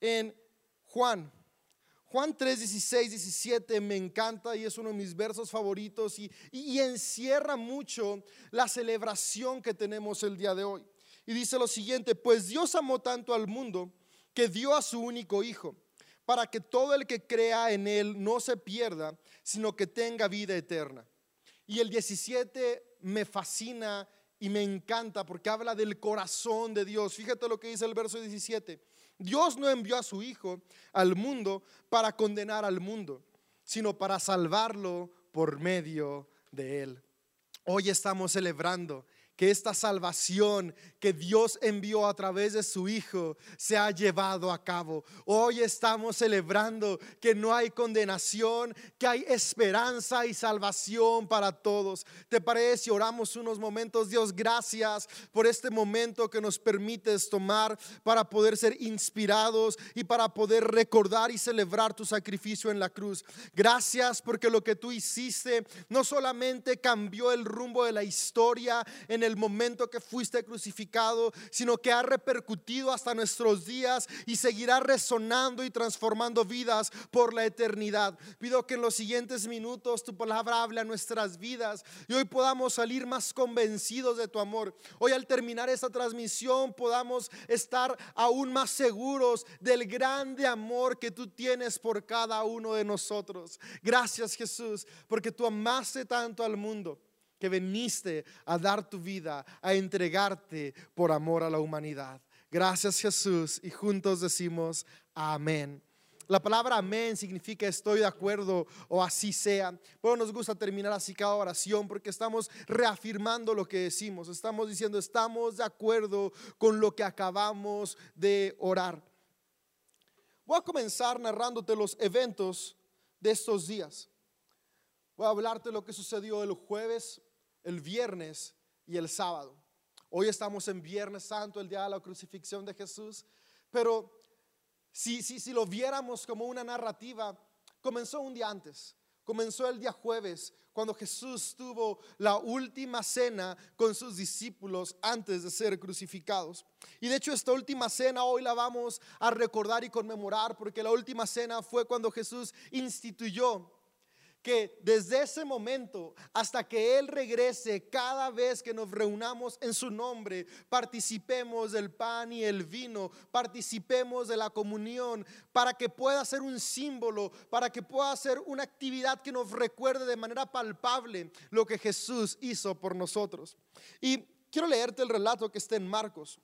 en Juan. Juan 3, 16, 17 me encanta y es uno de mis versos favoritos y, y, encierra mucho la celebración que tenemos el día de hoy. Y dice lo siguiente, pues Dios amó tanto al mundo que dio a su único Hijo, para que todo el que crea en Él no se pierda, sino que tenga vida eterna. Y el 17 me fascina y me encanta porque habla del corazón de Dios. Fíjate lo que dice el verso 17. Dios no envió a su Hijo al mundo para condenar al mundo, sino para salvarlo por medio de él. Hoy estamos celebrando que esta salvación que Dios envió a través de su Hijo se ha llevado a cabo. Hoy estamos celebrando que no hay condenación, que hay esperanza y salvación para todos. ¿Te parece? Oramos unos momentos. Dios, gracias por este momento que nos permites tomar para poder ser inspirados y para poder recordar y celebrar tu sacrificio en la cruz. Gracias porque lo que tú hiciste no solamente cambió el rumbo de la historia en el el momento que fuiste crucificado, sino que ha repercutido hasta nuestros días y seguirá resonando y transformando vidas por la eternidad. Pido que en los siguientes minutos tu palabra hable a nuestras vidas y hoy podamos salir más convencidos de tu amor. Hoy al terminar esta transmisión podamos estar aún más seguros del grande amor que tú tienes por cada uno de nosotros. Gracias Jesús, porque tú amaste tanto al mundo que veniste a dar tu vida, a entregarte por amor a la humanidad. Gracias Jesús y juntos decimos amén. La palabra amén significa estoy de acuerdo o así sea. Pero nos gusta terminar así cada oración porque estamos reafirmando lo que decimos. Estamos diciendo estamos de acuerdo con lo que acabamos de orar. Voy a comenzar narrándote los eventos de estos días. Voy a hablarte lo que sucedió el jueves el viernes y el sábado. Hoy estamos en Viernes Santo, el día de la crucifixión de Jesús, pero si, si, si lo viéramos como una narrativa, comenzó un día antes. Comenzó el día jueves, cuando Jesús tuvo la última cena con sus discípulos antes de ser crucificados. Y de hecho esta última cena hoy la vamos a recordar y conmemorar porque la última cena fue cuando Jesús instituyó que desde ese momento hasta que Él regrese, cada vez que nos reunamos en su nombre, participemos del pan y el vino, participemos de la comunión, para que pueda ser un símbolo, para que pueda ser una actividad que nos recuerde de manera palpable lo que Jesús hizo por nosotros. Y quiero leerte el relato que está en Marcos.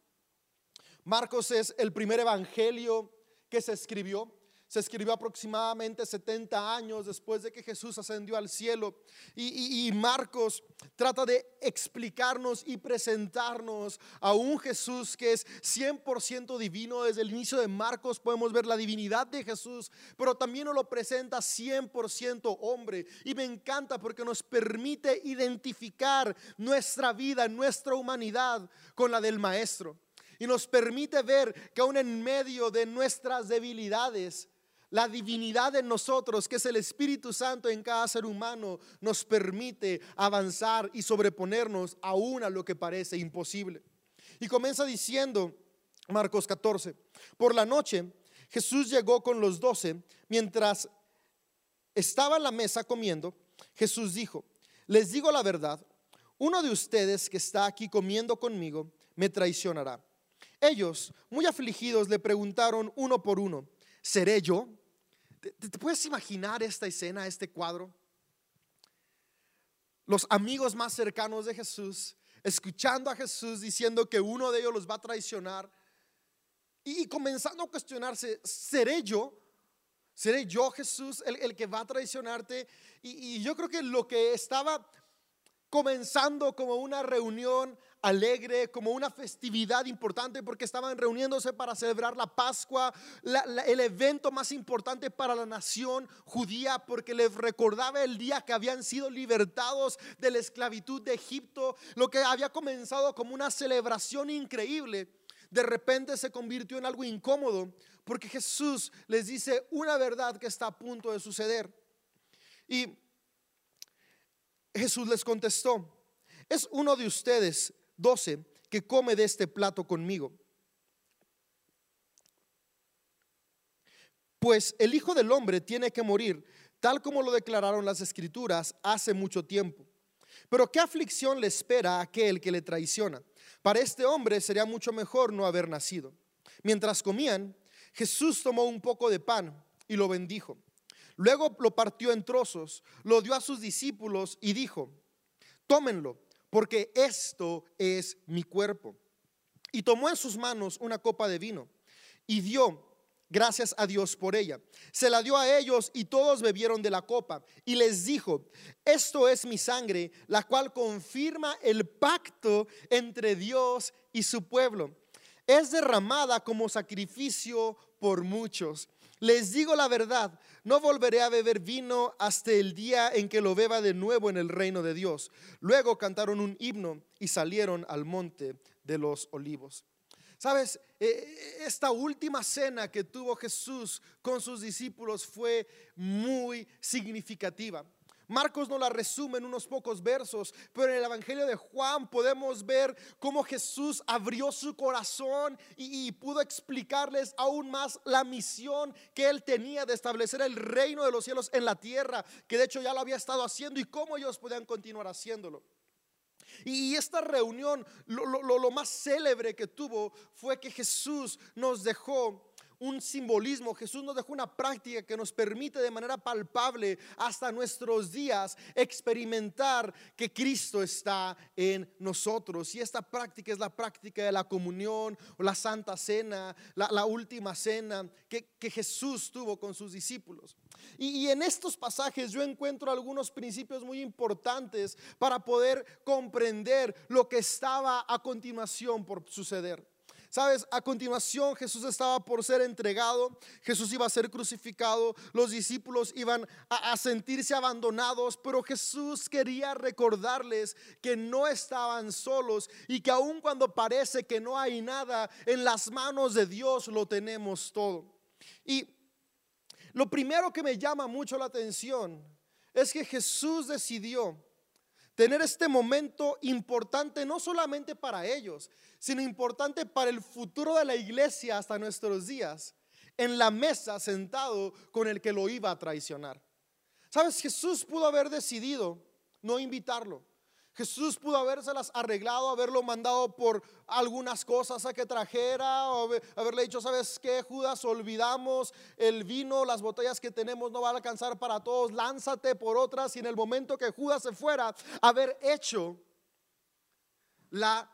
Marcos es el primer evangelio que se escribió se escribió aproximadamente 70 años después de que Jesús ascendió al cielo. Y, Marcos trata de explicarnos y presentarnos a un Jesús que es 100% divino. Desde el inicio de Marcos podemos ver la divinidad de Jesús, pero también nos lo presenta 100% hombre. Y me encanta porque nos permite identificar nuestra vida, nuestra humanidad con la del Maestro. Y nos permite ver que aún en medio de nuestras debilidades, la divinidad en nosotros, que es el Espíritu Santo en cada ser humano, nos permite avanzar y sobreponernos aún a lo que parece imposible. Y comienza diciendo Marcos 14, por la noche Jesús llegó con los doce, mientras estaba en la mesa comiendo, Jesús dijo, les digo la verdad, uno de ustedes que está aquí comiendo conmigo me traicionará. Ellos, muy afligidos, le preguntaron uno por uno, ¿seré yo? ¿Te, puedes imaginar esta escena, este cuadro? Los amigos más cercanos de Jesús, escuchando a Jesús diciendo que uno de ellos los va a traicionar y, comenzando a cuestionarse, ¿seré yo? ¿Seré yo Jesús el, que va a traicionarte? y yo creo que lo que estaba comenzando como una reunión alegre, como una festividad importante porque estaban reuniéndose para celebrar la Pascua, el evento más importante para la nación judía porque les recordaba el día que habían sido libertados de la esclavitud de Egipto, lo que había comenzado como una celebración increíble. De repente se convirtió en algo incómodo porque Jesús les dice una verdad que está a punto de suceder. Y Jesús les contestó, es uno de ustedes 12 que come de este plato conmigo. pues el Hijo del Hombre tiene que morir, tal como lo declararon las escrituras hace mucho tiempo. Pero ¿qué aflicción le espera a aquel que le traiciona? Para este hombre sería mucho mejor no haber nacido. Mientras comían, Jesús tomó un poco de pan y lo bendijo. Luego lo partió en trozos, lo dio a sus discípulos y dijo, tómenlo, porque esto es mi cuerpo. Y tomó en sus manos una copa de vino y dio gracias a Dios por ella. Se la dio a ellos y todos bebieron de la copa. Y les dijo, esto es mi sangre, la cual confirma el pacto entre Dios y su pueblo. Es derramada como sacrificio por muchos. Les digo la verdad, no volveré a beber vino hasta el día en que lo beba de nuevo en el reino de Dios. Luego cantaron un himno y salieron al monte de los olivos. Sabes, eh, esta última cena que tuvo Jesús con sus discípulos fue muy significativa. Marcos nos la resume en unos pocos versos, pero en el Evangelio de Juan podemos ver cómo Jesús abrió su corazón y, pudo explicarles aún más la misión que él tenía de establecer el reino de los cielos en la tierra, que de hecho ya lo había estado haciendo y cómo ellos podían continuar haciéndolo. Y esta reunión, lo, más célebre que tuvo fue que Jesús nos dejó un simbolismo, Jesús nos dejó una práctica que nos permite de manera palpable hasta nuestros días experimentar que Cristo está en nosotros. Y esta práctica es la práctica de la comunión la santa cena, la, última cena que, Jesús tuvo con sus discípulos. Y en estos pasajes yo encuentro algunos principios muy importantes para poder comprender lo que estaba a continuación por suceder. Sabes, a continuación Jesús estaba por ser entregado, Jesús iba a ser crucificado, los discípulos iban a, a, sentirse abandonados, pero Jesús quería recordarles que no estaban solos y que aun cuando parece que no hay nada, en las manos de Dios lo tenemos todo. Y lo primero que me llama mucho la atención es que Jesús decidió tener este momento importante no solamente para ellos, sino importante para el futuro de la iglesia hasta nuestros días, en la mesa sentado con el que lo iba a traicionar. Sabes, Jesús pudo haber decidido no invitarlo. Jesús pudo habérselas arreglado, haberlo mandado por algunas cosas a que trajera, o haberle dicho, ¿sabes qué, Judas? Olvidamos el vino, las botellas que tenemos no van a alcanzar para todos, lánzate por otras. Y en el momento que Judas se fuera, haber hecho la,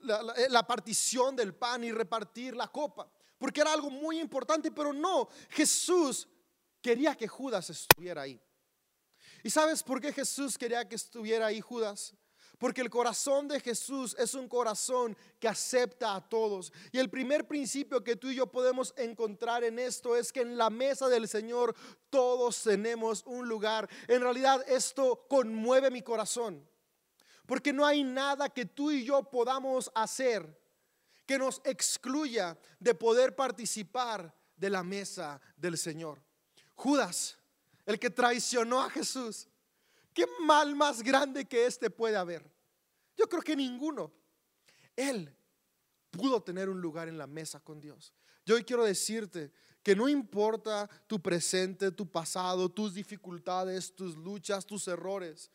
la, la, la partición del pan y repartir la copa, porque era algo muy importante, pero no, Jesús quería que Judas estuviera ahí. ¿Y sabes por qué Jesús quería que estuviera ahí Judas? Porque el corazón de Jesús es un corazón que acepta a todos. Y el primer principio que tú y yo podemos encontrar en esto es que en la mesa del Señor todos tenemos un lugar. En realidad esto conmueve mi corazón. Porque no hay nada que tú y yo podamos hacer que nos excluya de poder participar de la mesa del Señor. Judas el que traicionó a Jesús. ¿Qué mal más grande que este puede haber? Yo creo que ninguno. Él pudo tener un lugar en la mesa con Dios. Yo hoy quiero decirte que no importa tu presente, tu pasado, tus dificultades, tus luchas, tus errores.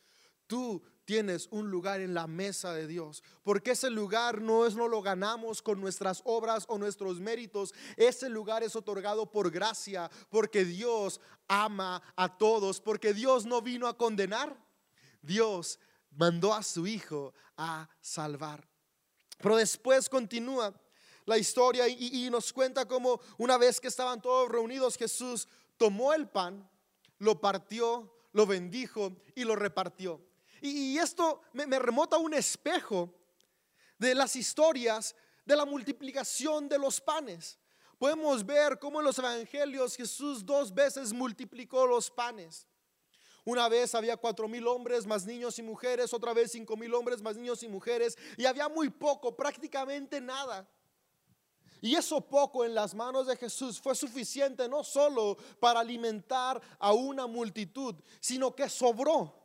Tú tienes un lugar en la mesa de Dios, porque ese lugar no es no lo ganamos con nuestras obras o nuestros méritos, ese lugar es otorgado por gracia, porque Dios ama a todos, porque Dios no vino a condenar, Dios mandó a su hijo a salvar. Pero después continúa la historia y, y nos cuenta cómo una vez que estaban todos reunidos, Jesús tomó el pan, lo partió, lo bendijo y lo repartió. Y esto me, me remota a un espejo de las historias de la multiplicación de los panes. Podemos ver cómo en los evangelios Jesús dos veces multiplicó los panes. Una vez había cuatro mil hombres más niños y mujeres, otra vez cinco mil hombres más niños y mujeres, y había muy poco, prácticamente nada. Y eso poco en las manos de Jesús fue suficiente no solo para alimentar a una multitud, sino que sobró.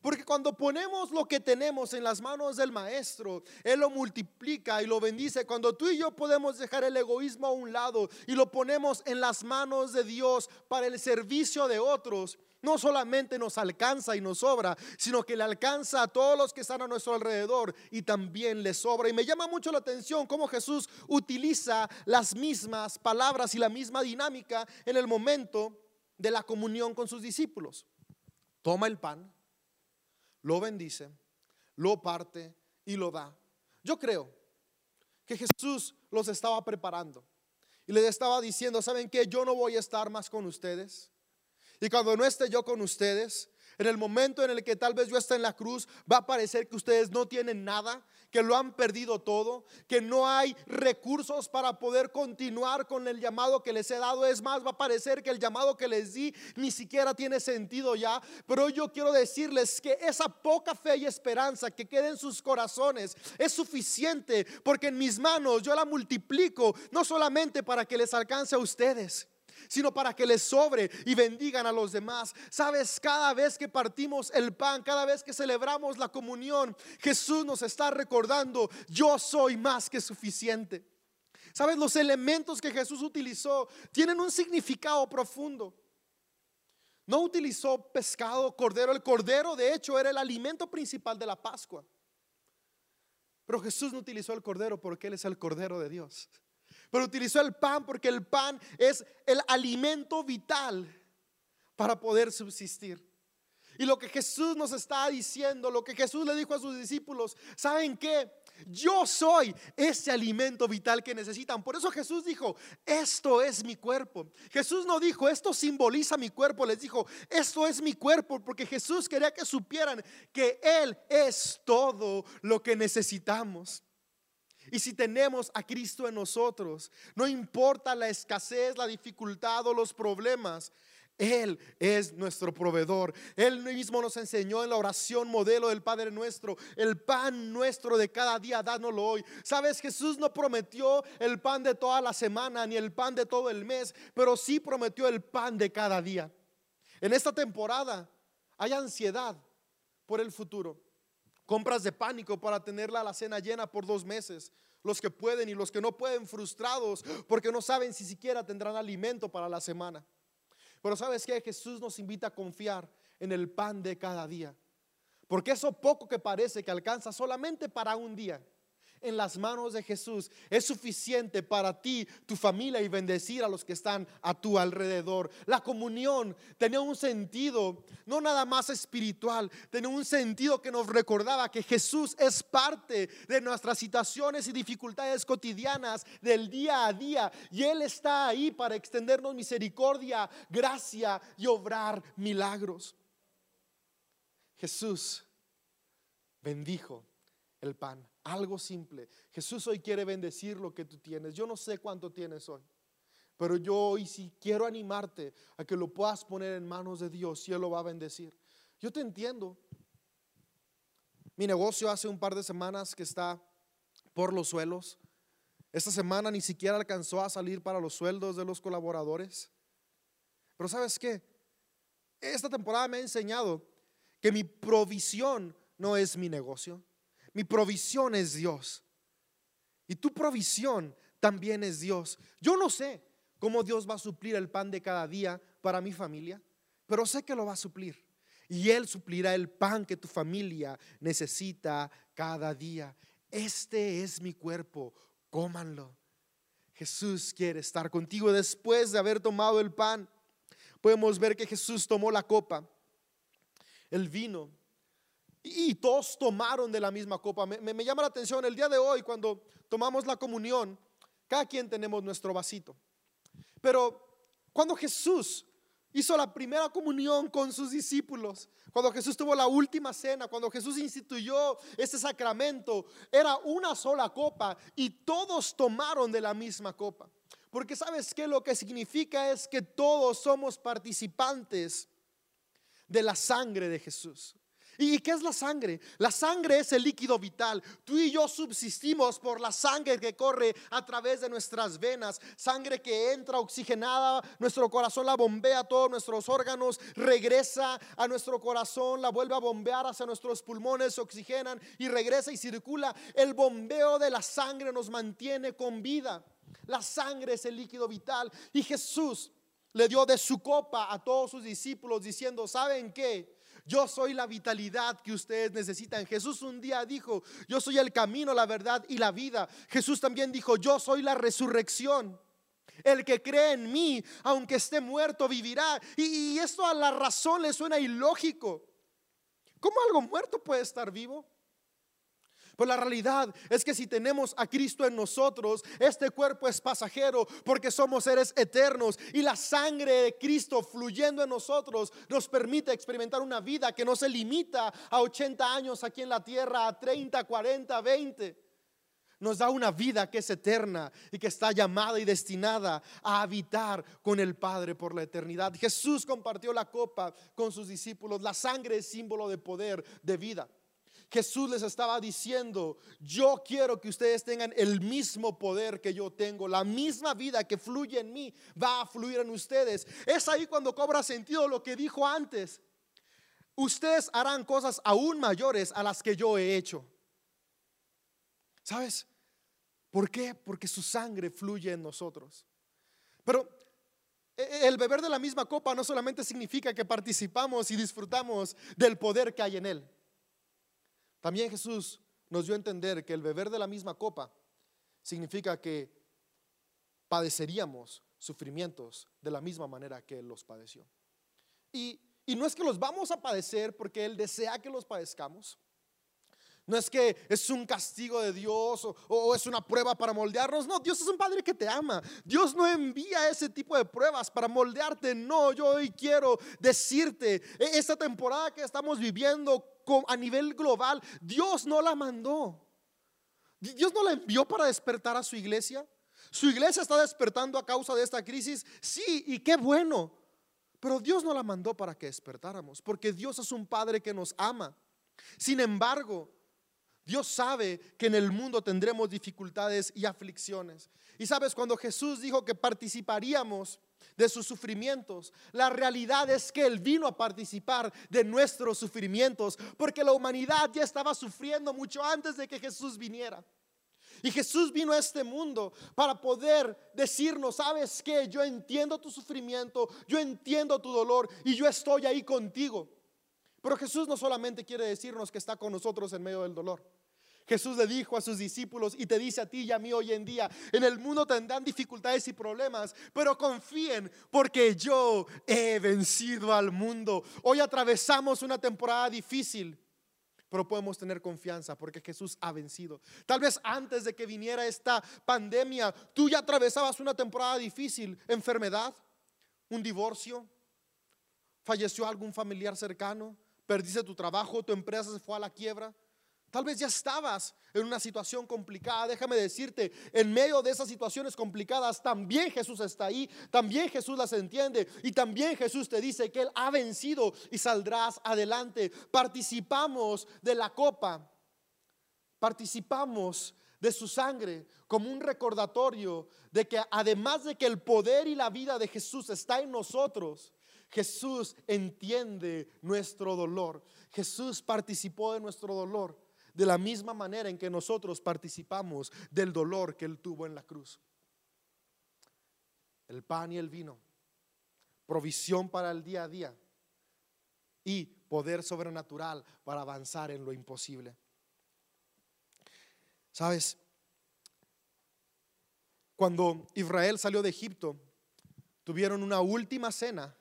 Porque cuando ponemos lo que tenemos en las manos del maestro, Él lo multiplica y lo bendice. Cuando tú y yo podemos dejar el egoísmo a un lado y lo ponemos en las manos de Dios para el servicio de otros, no solamente nos alcanza y nos sobra, sino que le alcanza a todos los que están a nuestro alrededor y también le sobra. Y me llama mucho la atención cómo Jesús utiliza las mismas palabras y la misma dinámica en el momento de la comunión con sus discípulos. Toma el pan, lo bendice, lo parte y lo da. Yo creo que Jesús los estaba preparando y les estaba diciendo, ¿saben qué? Yo no voy a estar más con ustedes. Y cuando no esté yo con ustedes, en el momento en el que tal vez yo esté en la cruz, va a parecer que ustedes no tienen nada, que lo han perdido todo, que no hay recursos para poder continuar con el llamado que les he dado. Es más, va a parecer que el llamado que les di ni siquiera tiene sentido ya. Pero yo quiero decirles que esa poca fe y esperanza que queda en sus corazones es suficiente porque en mis manos yo la multiplico, no solamente para que les alcance a ustedes sino para que les sobre y bendigan a los demás. Sabes, cada vez que partimos el pan, cada vez que celebramos la comunión, Jesús nos está recordando, yo soy más que suficiente. Sabes, los elementos que Jesús utilizó tienen un significado profundo. No utilizó pescado, cordero. El cordero, de hecho, era el alimento principal de la Pascua. Pero Jesús no utilizó el cordero porque Él es el cordero de Dios. Pero utilizó el pan porque el pan es el alimento vital para poder subsistir. Y lo que Jesús nos está diciendo, lo que Jesús le dijo a sus discípulos, ¿saben qué? Yo soy ese alimento vital que necesitan. Por eso Jesús dijo, esto es mi cuerpo. Jesús no dijo, esto simboliza mi cuerpo. Les dijo, esto es mi cuerpo. Porque Jesús quería que supieran que Él es todo lo que necesitamos. Y si tenemos a Cristo en nosotros, no importa la escasez, la dificultad o los problemas, Él es nuestro proveedor. Él mismo nos enseñó en la oración modelo del Padre nuestro, el pan nuestro de cada día, dánoslo hoy. Sabes, Jesús no prometió el pan de toda la semana ni el pan de todo el mes, pero sí prometió el pan de cada día. En esta temporada hay ansiedad por el futuro compras de pánico para tenerla la cena llena por dos meses. Los que pueden y los que no pueden frustrados porque no saben si siquiera tendrán alimento para la semana. Pero sabes que Jesús nos invita a confiar en el pan de cada día. Porque eso poco que parece que alcanza solamente para un día en las manos de Jesús es suficiente para ti, tu familia y bendecir a los que están a tu alrededor. La comunión tenía un sentido, no nada más espiritual, tenía un sentido que nos recordaba que Jesús es parte de nuestras situaciones y dificultades cotidianas del día a día y Él está ahí para extendernos misericordia, gracia y obrar milagros. Jesús bendijo el pan. Algo simple. Jesús hoy quiere bendecir lo que tú tienes. Yo no sé cuánto tienes hoy. Pero yo hoy sí quiero animarte a que lo puedas poner en manos de Dios y Él lo va a bendecir. Yo te entiendo. Mi negocio hace un par de semanas que está por los suelos. Esta semana ni siquiera alcanzó a salir para los sueldos de los colaboradores. Pero sabes qué? Esta temporada me ha enseñado que mi provisión no es mi negocio. Mi provisión es Dios. Y tu provisión también es Dios. Yo no sé cómo Dios va a suplir el pan de cada día para mi familia, pero sé que lo va a suplir. Y Él suplirá el pan que tu familia necesita cada día. Este es mi cuerpo, cómanlo. Jesús quiere estar contigo después de haber tomado el pan. Podemos ver que Jesús tomó la copa, el vino, y todos tomaron de la misma copa. Me, llama la atención el día de hoy cuando tomamos la comunión, cada quien tenemos nuestro vasito. Pero cuando Jesús hizo la primera comunión con sus discípulos, cuando Jesús tuvo la última cena, cuando Jesús instituyó este sacramento, era una sola copa y todos tomaron de la misma copa. Porque sabes que lo que significa es que todos somos participantes de la sangre de Jesús. ¿Y qué es la sangre? La sangre es el líquido vital. Tú y yo subsistimos por la sangre que corre a través de nuestras venas, sangre que entra oxigenada, nuestro corazón la bombea a todos nuestros órganos, regresa a nuestro corazón, la vuelve a bombear hacia nuestros pulmones, se oxigenan y regresa y circula. El bombeo de la sangre nos mantiene con vida. La sangre es el líquido vital y Jesús le dio de su copa a todos sus discípulos diciendo, ¿saben qué? Yo soy la vitalidad que ustedes necesitan. Jesús un día dijo, yo soy el camino, la verdad y la vida. Jesús también dijo, yo soy la resurrección. El que cree en mí, aunque esté muerto, vivirá. Y, esto a la razón le suena ilógico. ¿Cómo algo muerto puede estar vivo? Pues la realidad es que si tenemos a Cristo en nosotros, este cuerpo es pasajero porque somos seres eternos y la sangre de Cristo fluyendo en nosotros nos permite experimentar una vida que no se limita a 80 años aquí en la tierra, a 30, 40, 20 nos da una vida que es eterna y que está llamada y destinada a habitar con el Padre por la eternidad. Jesús compartió la copa con sus discípulos. La sangre es símbolo de poder, de vida. Jesús les estaba diciendo, yo quiero que ustedes tengan el mismo poder que yo tengo, la misma vida que fluye en mí va a fluir en ustedes. Es ahí cuando cobra sentido lo que dijo antes. Ustedes harán cosas aún mayores a las que yo he hecho. ¿Sabes? ¿Por qué? Porque su sangre fluye en nosotros. Pero e, e, el beber de la misma copa no solamente significa que participamos y disfrutamos del poder que hay en él. También Jesús nos dio a entender que el beber de la misma copa significa que padeceríamos sufrimientos de la misma manera que Él los padeció. Y, y no es que los vamos a padecer porque Él desea que los padezcamos. No es que es un castigo de Dios o, o, es una prueba para moldearnos. No, Dios es un Padre que te ama. Dios no envía ese tipo de pruebas para moldearte. No, yo hoy quiero decirte, e, esta temporada que estamos viviendo a nivel global, Dios no la mandó. Dios no la envió para despertar a su iglesia. Su iglesia está despertando a causa de esta crisis. Sí, y qué bueno. Pero Dios no la mandó para que despertáramos, porque Dios es un Padre que nos ama. Sin embargo, Dios sabe que en el mundo tendremos dificultades y aflicciones. Y sabes, cuando Jesús dijo que participaríamos de sus sufrimientos. La realidad es que Él vino a participar de nuestros sufrimientos porque la humanidad ya estaba sufriendo mucho antes de que Jesús viniera. Y Jesús vino a este mundo para poder decirnos, sabes que yo entiendo tu sufrimiento, yo entiendo tu dolor y yo estoy ahí contigo. Pero Jesús no solamente quiere decirnos que está con nosotros en medio del dolor. Jesús le dijo a sus discípulos y te dice a ti y a mí hoy en día, en el mundo tendrán dificultades y problemas, pero confíen porque yo he vencido al mundo. Hoy atravesamos una temporada difícil, pero podemos tener confianza porque Jesús ha vencido. Tal vez antes de que viniera esta pandemia, tú ya atravesabas una temporada difícil, enfermedad, un divorcio, falleció algún familiar cercano, perdiste tu trabajo, tu empresa se fue a la quiebra. Tal vez ya estabas en una situación complicada. Déjame decirte, en medio de esas situaciones complicadas, también Jesús está ahí, también Jesús las entiende y también Jesús te dice que Él ha vencido y saldrás adelante. Participamos de la copa, participamos de su sangre como un recordatorio de que además de que el poder y la vida de Jesús está en nosotros, Jesús entiende nuestro dolor. Jesús participó de nuestro dolor de la misma manera en que nosotros participamos del dolor que Él tuvo en la cruz. El pan y el vino, provisión para el día a día y poder sobrenatural para avanzar en lo imposible. ¿Sabes? Cuando Israel salió de Egipto, tuvieron una última cena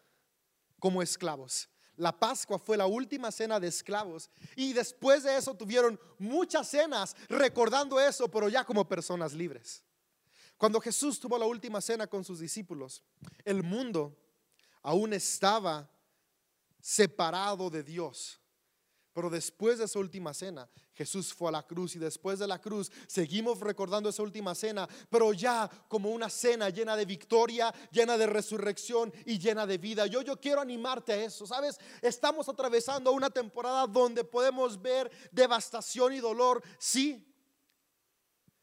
como esclavos. La Pascua fue la última cena de esclavos. Y después de eso tuvieron muchas cenas recordando eso, pero ya como personas libres. Cuando Jesús tuvo la última cena con sus discípulos, el mundo aún estaba separado de Dios. Pero después de esa última cena, Jesús fue a la cruz y después de la cruz seguimos recordando esa última cena, pero ya como una cena llena de victoria, llena de resurrección y llena de vida. Yo, yo quiero animarte a eso, ¿sabes? Estamos atravesando una temporada donde podemos ver devastación y dolor, sí,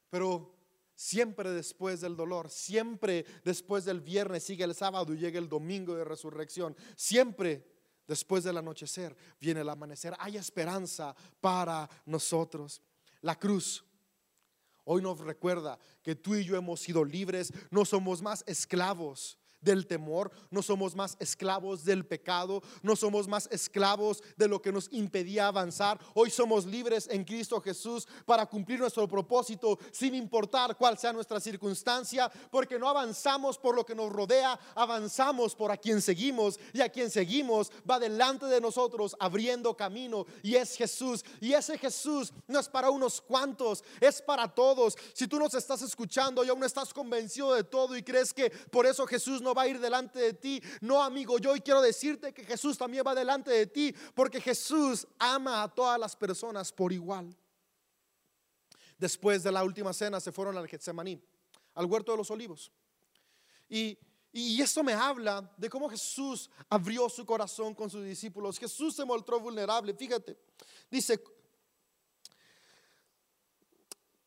pero siempre después del dolor, siempre después del viernes sigue el sábado y llega el domingo de resurrección, siempre Después del anochecer viene el amanecer. Hay esperanza para nosotros. La cruz hoy nos recuerda que tú y yo hemos sido libres, no somos más esclavos del temor, no somos más esclavos del pecado, no somos más esclavos de lo que nos impedía avanzar. Hoy somos libres en Cristo Jesús para cumplir nuestro propósito sin importar cuál sea nuestra circunstancia, porque no avanzamos por lo que nos rodea, avanzamos por a quien seguimos y a quien seguimos va delante de nosotros abriendo camino y es Jesús. Y ese Jesús no es para unos cuantos, es para todos. Si tú nos estás escuchando y aún estás convencido de todo y crees que por eso Jesús no va a ir delante de ti. No, amigo, yo hoy quiero decirte que Jesús también va delante de ti, porque Jesús ama a todas las personas por igual. Después de la última cena se fueron al Getsemaní, al huerto de los olivos. Y, y esto me habla de cómo Jesús abrió su corazón con sus discípulos. Jesús se mostró vulnerable. Fíjate, dice,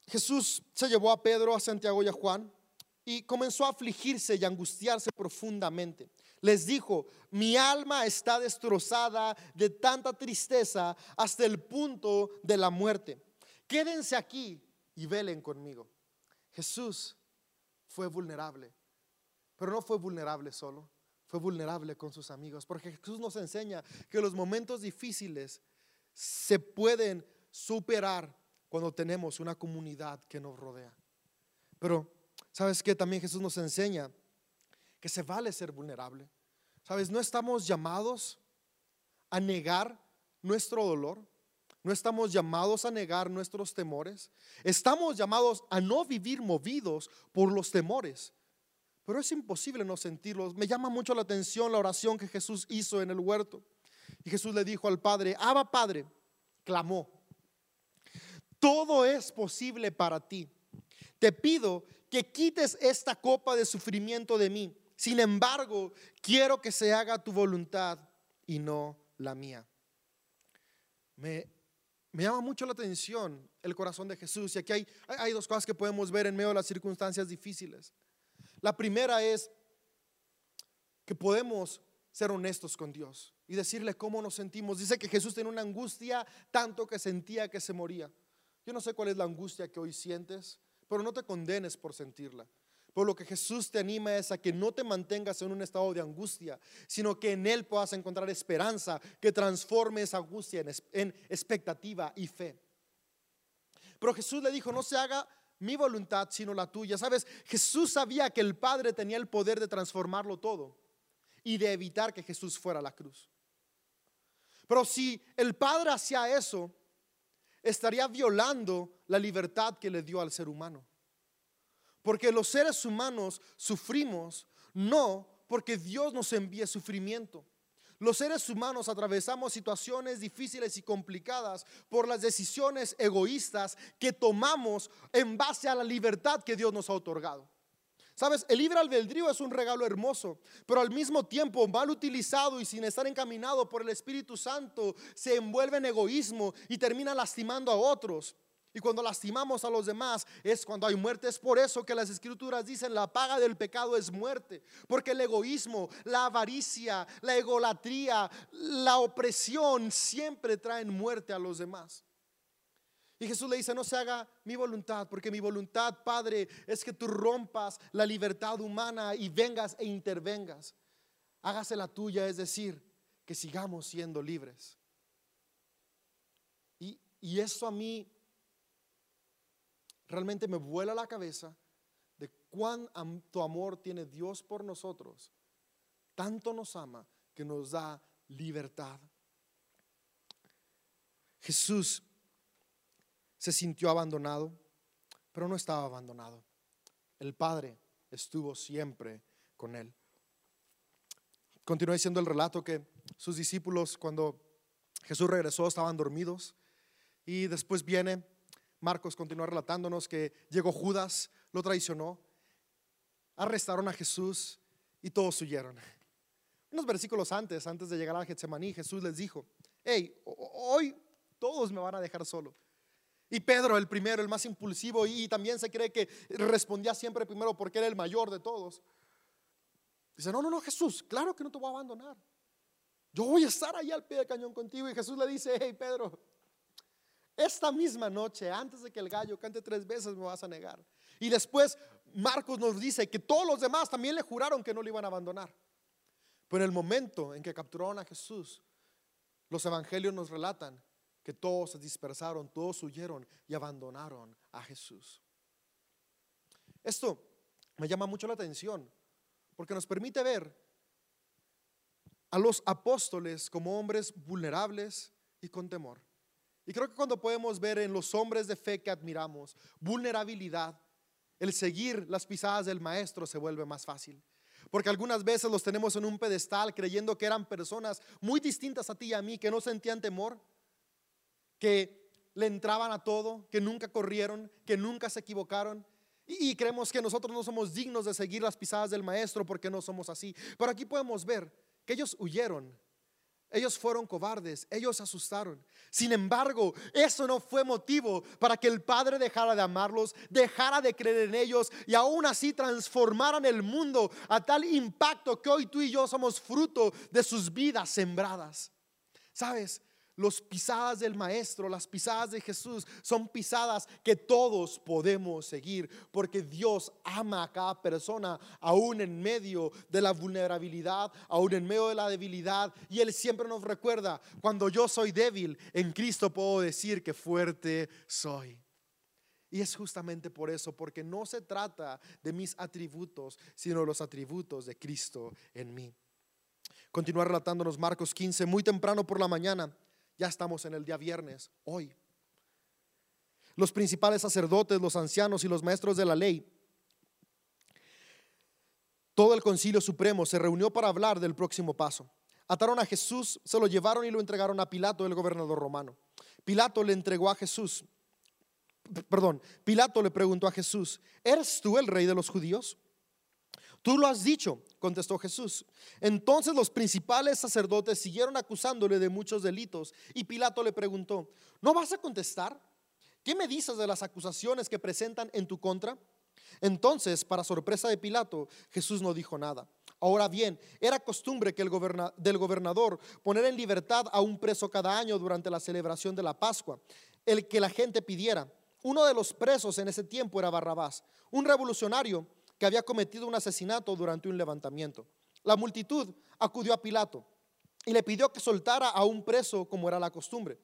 Jesús se llevó a Pedro, a Santiago y a Juan y comenzó a afligirse y angustiarse profundamente. Les dijo, mi alma está destrozada de tanta tristeza hasta el punto de la muerte. Quédense aquí y velen conmigo. Jesús fue vulnerable, pero no fue vulnerable solo, fue vulnerable con sus amigos, porque Jesús nos enseña que los momentos difíciles se pueden superar cuando tenemos una comunidad que nos rodea. Pero ¿Sabes que También Jesús nos enseña que se vale ser vulnerable. ¿Sabes? No estamos llamados a negar nuestro dolor. No estamos llamados a negar nuestros temores. Estamos llamados a no vivir movidos por los temores. Pero es imposible no sentirlos. Me llama mucho la atención la oración que Jesús hizo en el huerto. Y Jesús le dijo al Padre, Abba Padre, clamó, todo es posible para ti. Te pido que quites esta copa de sufrimiento de mí. Sin embargo, quiero que se haga tu voluntad y no la mía. Me, llama mucho la atención el corazón de Jesús. Y aquí hay, hay dos cosas que podemos ver en medio de las circunstancias difíciles. La primera es que podemos ser honestos con Dios y decirle cómo nos sentimos. Dice que Jesús tenía una angustia tanto que sentía que se moría. Yo no sé cuál es la angustia que hoy sientes pero no te condenes por sentirla. Por lo que Jesús te anima es a que no te mantengas en un estado de angustia, sino que en Él puedas encontrar esperanza que transforme esa angustia en, expectativa y fe. Pero Jesús le dijo, no se haga mi voluntad, sino la tuya. Sabes, Jesús sabía que el Padre tenía el poder de transformarlo todo y de evitar que Jesús fuera a la cruz. Pero si el Padre hacía eso, estaría violando la libertad que le dio al ser humano. Porque los seres humanos sufrimos no porque Dios nos envíe sufrimiento. Los seres humanos atravesamos situaciones difíciles y complicadas por las decisiones egoístas que tomamos en base a la libertad que Dios nos ha otorgado. Sabes, el libre albedrío es un regalo hermoso, pero al mismo tiempo mal utilizado y sin estar encaminado por el Espíritu Santo, se envuelve en egoísmo y termina lastimando a otros. Y cuando lastimamos a los demás es cuando hay muerte. Es por eso que las escrituras dicen la paga del pecado es muerte. Porque el egoísmo, la avaricia, la egolatría, la opresión siempre traen muerte a los demás. Y Jesús le dice, no se haga mi voluntad, porque mi voluntad, Padre, es que tú rompas la libertad humana y vengas e intervengas. Hágase la tuya, es decir, que sigamos siendo libres. Y, y eso a mí realmente me vuela la cabeza de cuánto amor tiene Dios por nosotros. Tanto nos ama que nos da libertad. Jesús se sintió abandonado, pero no estaba abandonado. El Padre estuvo siempre con él. Continúa diciendo el relato que sus discípulos cuando Jesús regresó, estaban dormidos. Y después viene Marcos, continúa relatándonos que llegó Judas, lo traicionó, arrestaron a Jesús y todos huyeron. Unos versículos antes, antes de llegar a Getsemaní, Jesús les dijo, hey, hoy todos me van a dejar solo. Y Pedro, el primero, el más impulsivo, y también se cree que respondía siempre primero porque era el mayor de todos. Dice, no, no, no, Jesús, claro que no te voy a abandonar. Yo voy a estar ahí al pie del cañón contigo. Y Jesús le dice, hey Pedro, esta misma noche, antes de que el gallo cante tres veces, me vas a negar. Y después Marcos nos dice que todos los demás también le juraron que no le iban a abandonar. Pero en el momento en que capturaron a Jesús, los evangelios nos relatan que todos se dispersaron, todos huyeron y abandonaron a Jesús. Esto me llama mucho la atención porque nos permite ver a los apóstoles como hombres vulnerables y con temor. Y creo que cuando podemos ver en los hombres de fe que admiramos vulnerabilidad, el seguir las pisadas del maestro se vuelve más fácil. Porque algunas veces los tenemos en un pedestal creyendo que eran personas muy distintas a ti y a mí, que no sentían temor, que le entraban a todo, que nunca corrieron, que nunca se equivocaron. Y, creemos que nosotros no somos dignos de seguir las pisadas del maestro porque no somos así. Pero aquí podemos ver que ellos huyeron. Ellos fueron cobardes, ellos asustaron. Sin embargo, eso no fue motivo para que el Padre dejara de amarlos, dejara de creer en ellos y aún así transformaran el mundo a tal impacto que hoy tú y yo somos fruto de sus vidas sembradas. ¿Sabes? Los pisadas del Maestro, las pisadas de Jesús son pisadas que todos podemos seguir porque Dios ama a cada persona aún en medio de la vulnerabilidad, aún en medio de la debilidad. Y Él siempre nos recuerda, cuando yo soy débil, en Cristo puedo decir que fuerte soy. Y es justamente por eso, porque no se trata de mis atributos, sino los atributos de Cristo en mí. Continuar relatándonos Marcos 15, muy temprano por la mañana. Ya estamos en el día viernes, hoy. Los principales sacerdotes, los ancianos y los maestros de la ley, todo el concilio supremo se reunió para hablar del próximo paso. Ataron a Jesús, se lo llevaron y lo entregaron a Pilato, el gobernador romano. Pilato le entregó a Jesús, perdón, Pilato le preguntó a Jesús, ¿eres tú el rey de los judíos? Tú lo has dicho, contestó Jesús. Entonces los principales sacerdotes siguieron acusándole de muchos delitos y Pilato le preguntó, ¿no vas a contestar? ¿Qué me dices de las acusaciones que presentan en tu contra? Entonces, para sorpresa de Pilato, Jesús no dijo nada. Ahora bien, era costumbre que el del gobernador poner en libertad a un preso cada año durante la celebración de la Pascua, el que la gente pidiera. Uno de los presos en ese tiempo era Barrabás, un revolucionario que había cometido un asesinato durante un levantamiento. La multitud acudió a Pilato y le pidió que soltara a un preso como era la costumbre.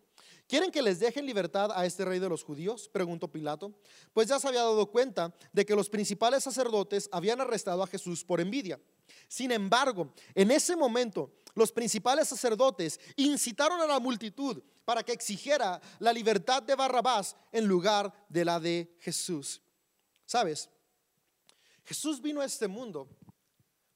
¿Quieren que les dejen libertad a este rey de los judíos? preguntó Pilato, pues ya se había dado cuenta de que los principales sacerdotes habían arrestado a Jesús por envidia. Sin embargo, en ese momento, los principales sacerdotes incitaron a la multitud para que exigiera la libertad de Barrabás en lugar de la de Jesús. ¿Sabes? Jesús vino a este mundo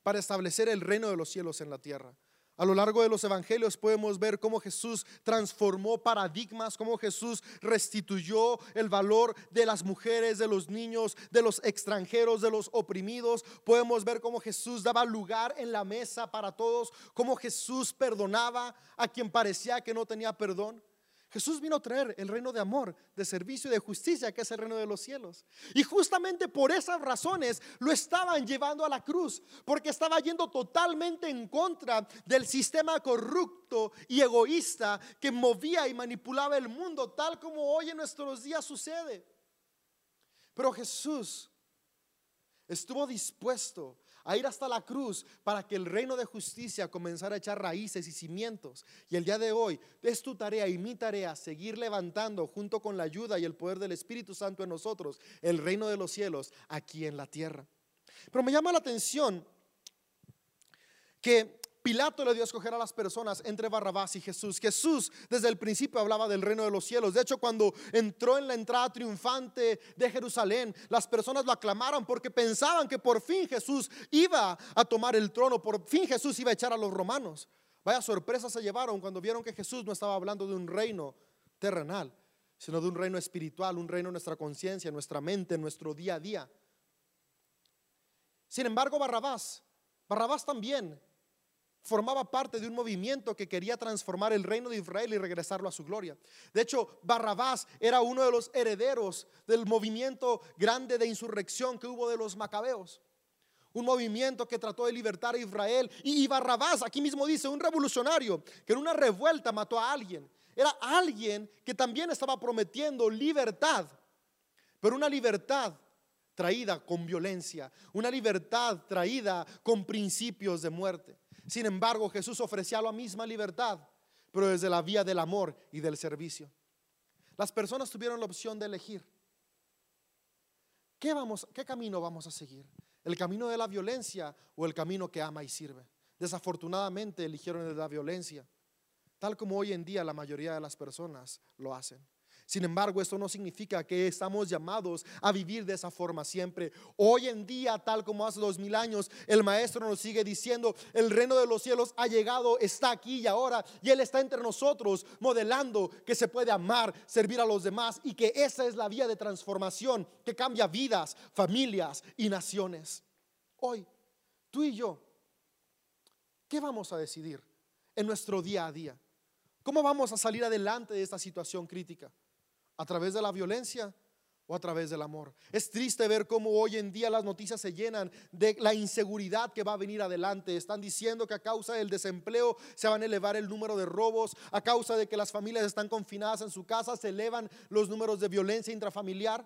para establecer el reino de los cielos en la tierra. A lo largo de los evangelios podemos ver cómo Jesús transformó paradigmas, cómo Jesús restituyó el valor de las mujeres, de los niños, de los extranjeros, de los oprimidos. Podemos ver cómo Jesús daba lugar en la mesa para todos, cómo Jesús perdonaba a quien parecía que no tenía perdón. Jesús vino a traer el reino de amor, de servicio y de justicia, que es el reino de los cielos. Y justamente por esas razones lo estaban llevando a la cruz, porque estaba yendo totalmente en contra del sistema corrupto y egoísta que movía y manipulaba el mundo, tal como hoy en nuestros días sucede. Pero Jesús estuvo dispuesto a ir hasta la cruz para que el reino de justicia comenzara a echar raíces y cimientos. Y el día de hoy es tu tarea y mi tarea seguir levantando junto con la ayuda y el poder del Espíritu Santo en nosotros el reino de los cielos aquí en la tierra. Pero me llama la atención que Pilato le dio a escoger a las personas entre Barrabás y Jesús. Jesús desde el principio hablaba del reino de los cielos. De hecho, cuando entró en la entrada triunfante de Jerusalén, las personas lo aclamaron porque pensaban que por fin Jesús iba a tomar el trono, por fin Jesús iba a echar a los romanos. Vaya sorpresa se llevaron cuando vieron que Jesús no estaba hablando de un reino terrenal, sino de un reino espiritual, un reino en nuestra conciencia, nuestra mente, en nuestro día a día. Sin embargo, Barrabás, Barrabás también formaba parte de un movimiento que quería transformar el reino de Israel y regresarlo a su gloria. De hecho, Barrabás era uno de los herederos del movimiento grande de insurrección que hubo de los macabeos. Un movimiento que trató de libertar a Israel. Y Barrabás, aquí mismo dice, un revolucionario que en una revuelta mató a alguien. Era alguien que también estaba prometiendo libertad, pero una libertad traída con violencia, una libertad traída con principios de muerte. Sin embargo, Jesús ofrecía la misma libertad, pero desde la vía del amor y del servicio. Las personas tuvieron la opción de elegir. ¿Qué, vamos, ¿Qué camino vamos a seguir? ¿El camino de la violencia o el camino que ama y sirve? Desafortunadamente eligieron el de la violencia, tal como hoy en día la mayoría de las personas lo hacen. Sin embargo, esto no significa que estamos llamados a vivir de esa forma siempre. Hoy en día, tal como hace dos mil años, el Maestro nos sigue diciendo, el reino de los cielos ha llegado, está aquí y ahora, y Él está entre nosotros, modelando que se puede amar, servir a los demás, y que esa es la vía de transformación que cambia vidas, familias y naciones. Hoy, tú y yo, ¿qué vamos a decidir en nuestro día a día? ¿Cómo vamos a salir adelante de esta situación crítica? ¿A través de la violencia o a través del amor? Es triste ver cómo hoy en día las noticias se llenan de la inseguridad que va a venir adelante. Están diciendo que a causa del desempleo se van a elevar el número de robos, a causa de que las familias están confinadas en su casa, se elevan los números de violencia intrafamiliar.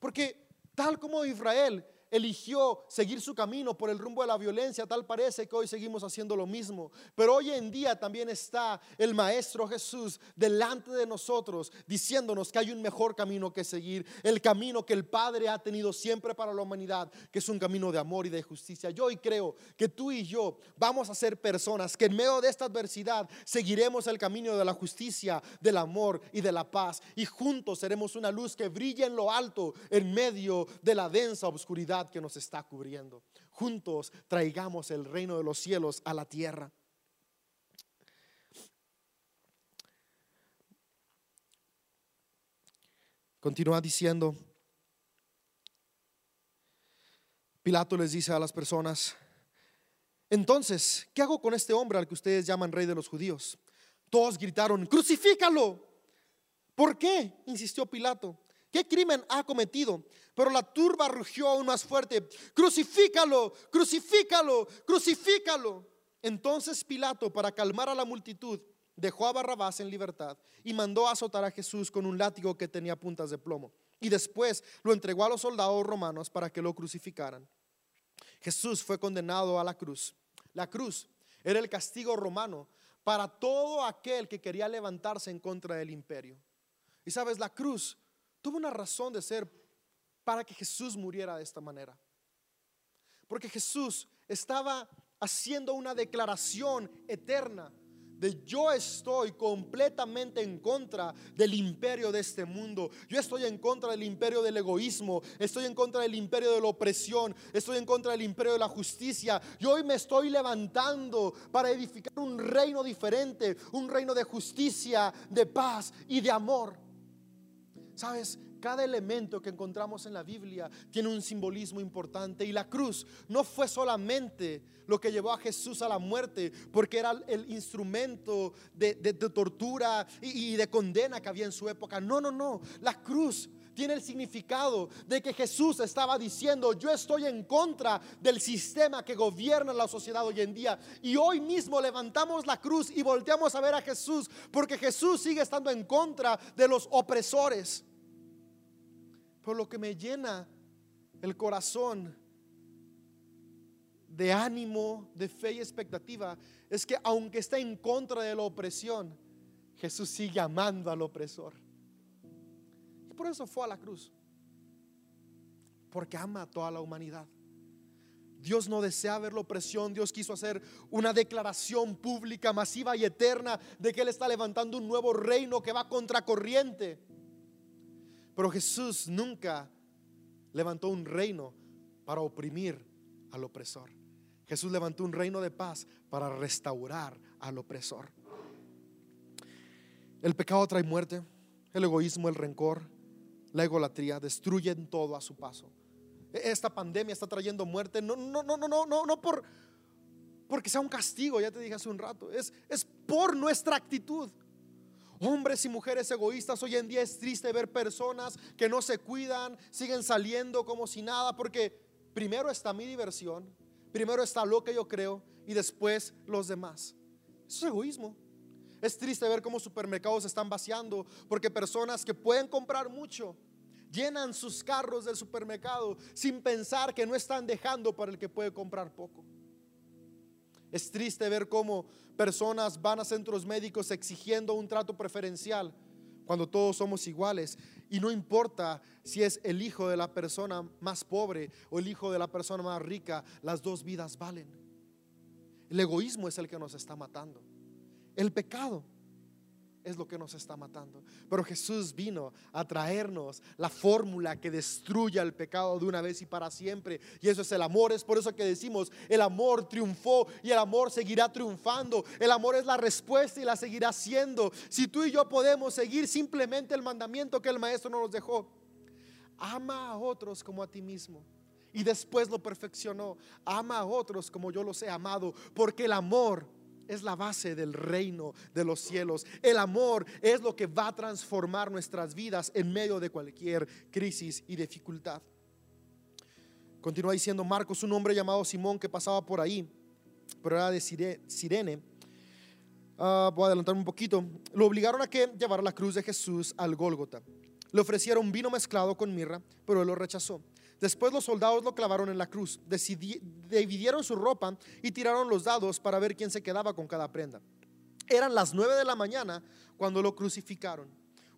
Porque tal como Israel eligió seguir su camino por el rumbo de la violencia, tal parece que hoy seguimos haciendo lo mismo. Pero hoy en día también está el Maestro Jesús delante de nosotros, diciéndonos que hay un mejor camino que seguir, el camino que el Padre ha tenido siempre para la humanidad, que es un camino de amor y de justicia. Yo hoy creo que tú y yo vamos a ser personas que en medio de esta adversidad seguiremos el camino de la justicia, del amor y de la paz, y juntos seremos una luz que brilla en lo alto, en medio de la densa oscuridad que nos está cubriendo. Juntos traigamos el reino de los cielos a la tierra. Continúa diciendo, Pilato les dice a las personas, entonces, ¿qué hago con este hombre al que ustedes llaman rey de los judíos? Todos gritaron, crucifícalo. ¿Por qué? insistió Pilato. ¿Qué crimen ha cometido? Pero la turba rugió aún más fuerte. Crucifícalo, crucifícalo, crucifícalo. Entonces Pilato, para calmar a la multitud, dejó a Barrabás en libertad y mandó a azotar a Jesús con un látigo que tenía puntas de plomo. Y después lo entregó a los soldados romanos para que lo crucificaran. Jesús fue condenado a la cruz. La cruz era el castigo romano para todo aquel que quería levantarse en contra del imperio. Y sabes, la cruz tuvo una razón de ser para que Jesús muriera de esta manera. Porque Jesús estaba haciendo una declaración eterna de yo estoy completamente en contra del imperio de este mundo. Yo estoy en contra del imperio del egoísmo, estoy en contra del imperio de la opresión, estoy en contra del imperio de la justicia. Yo hoy me estoy levantando para edificar un reino diferente, un reino de justicia, de paz y de amor. Sabes, cada elemento que encontramos en la Biblia tiene un simbolismo importante y la cruz no fue solamente lo que llevó a Jesús a la muerte, porque era el instrumento de, tortura y, y de condena que había en su época. No, no, no. La cruz tiene el significado de que Jesús estaba diciendo, yo estoy en contra del sistema que gobierna la sociedad hoy en día. Y hoy mismo levantamos la cruz y volteamos a ver a Jesús, porque Jesús sigue estando en contra de los opresores. Pero lo que me llena el corazón de ánimo, de fe y expectativa es que aunque está en contra de la opresión, Jesús sigue amando al opresor. Y por eso fue a la cruz. Porque ama a toda la humanidad. Dios no desea ver la opresión, Dios quiso hacer una declaración pública, masiva y eterna de que Él está levantando un nuevo reino que va contracorriente. Pero Jesús nunca levantó un reino para oprimir al opresor. Jesús levantó un reino de paz para restaurar al opresor. El pecado trae muerte, el egoísmo, el rencor, la egolatría, destruyen todo a su paso. Esta pandemia está trayendo muerte, no, no, no, no, no, no por porque sea un castigo, ya te dije hace un rato, es, es por nuestra actitud. Hombres y mujeres egoístas, hoy en día es triste ver personas que no se cuidan, siguen saliendo como si nada, porque primero está mi diversión, primero está lo que yo creo y después los demás. Eso es egoísmo. Es triste ver cómo supermercados están vaciando porque personas que pueden comprar mucho llenan sus carros del supermercado sin pensar que no están dejando para el que puede comprar poco. Es triste ver cómo personas van a centros médicos exigiendo un trato preferencial cuando todos somos iguales. Y no importa si es el hijo de la persona más pobre o el hijo de la persona más rica, las dos vidas valen. El egoísmo es el que nos está matando. El pecado es lo que nos está matando. Pero Jesús vino a traernos la fórmula que destruya el pecado de una vez y para siempre. Y eso es el amor. Es por eso que decimos, el amor triunfó y el amor seguirá triunfando. El amor es la respuesta y la seguirá siendo. Si tú y yo podemos seguir simplemente el mandamiento que el maestro nos dejó. Ama a otros como a ti mismo. Y después lo perfeccionó. Ama a otros como yo los he amado. Porque el amor es la base del reino de los cielos. El amor es lo que va a transformar nuestras vidas en medio de cualquier crisis y dificultad. Continúa diciendo Marcos, un hombre llamado Simón que pasaba por ahí, pero era de Sirene. Ah, voy a adelantarme un poquito. Lo obligaron a que llevara la cruz de Jesús al Gólgota. Le ofrecieron vino mezclado con mirra, pero él lo rechazó. Después los soldados lo clavaron en la cruz, dividieron su ropa y tiraron los dados para ver quién se quedaba con cada prenda. Eran las nueve de la mañana cuando lo crucificaron.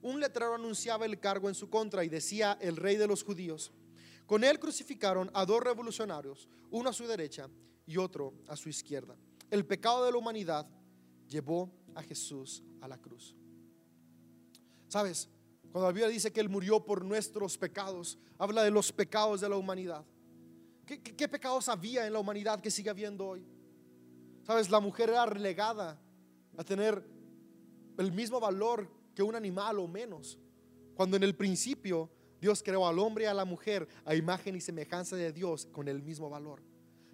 Un letrero anunciaba el cargo en su contra y decía el rey de los judíos. Con él crucificaron a dos revolucionarios, uno a su derecha y otro a su izquierda. El pecado de la humanidad llevó a Jesús a la cruz. ¿Sabes? Cuando la Biblia dice que Él murió por nuestros pecados, habla de los pecados de la humanidad. ¿Qué, pecados había en la humanidad que sigue habiendo hoy? Sabes, la mujer era relegada a tener el mismo valor que un animal o menos. Cuando en el principio Dios creó al hombre y a la mujer a imagen y semejanza de Dios con el mismo valor.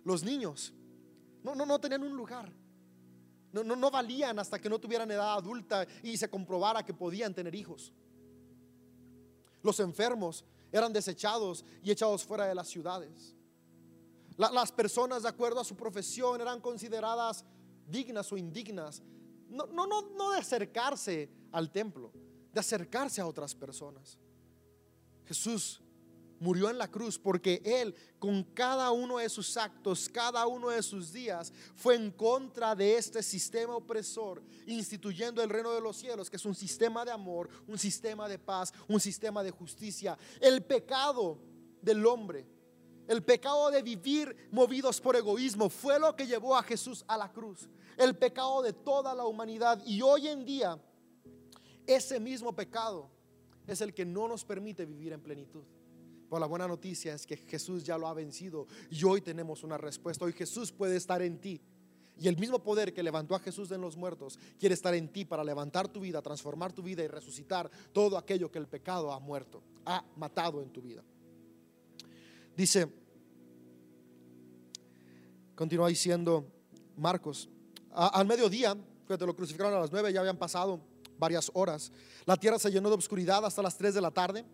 Los niños no, no, no tenían un lugar. No, no, no valían hasta que no tuvieran edad adulta y se comprobara que podían tener hijos. Los enfermos eran desechados y echados fuera de las ciudades. las personas, de acuerdo a su profesión, eran consideradas dignas o indignas. No, no, no, no de acercarse al templo, de acercarse a otras personas. Jesús murió en la cruz porque Él con cada uno de sus actos, cada uno de sus días, fue en contra de este sistema opresor, instituyendo el reino de los cielos, que es un sistema de amor, un sistema de paz, un sistema de justicia. El pecado del hombre, el pecado de vivir movidos por egoísmo, fue lo que llevó a Jesús a la cruz. El pecado de toda la humanidad. Y hoy en día, ese mismo pecado es el que no nos permite vivir en plenitud. La buena noticia es que Jesús ya lo ha vencido y hoy tenemos una respuesta. Hoy Jesús puede estar en ti. Y el mismo poder que levantó a Jesús de los muertos quiere estar en ti para levantar tu vida, transformar tu vida y resucitar todo aquello que el pecado ha muerto, ha matado en tu vida. Dice, continúa diciendo Marcos, al mediodía, te lo crucificaron a las nueve, ya habían pasado varias horas. La tierra se llenó de oscuridad hasta las tres de la tarde.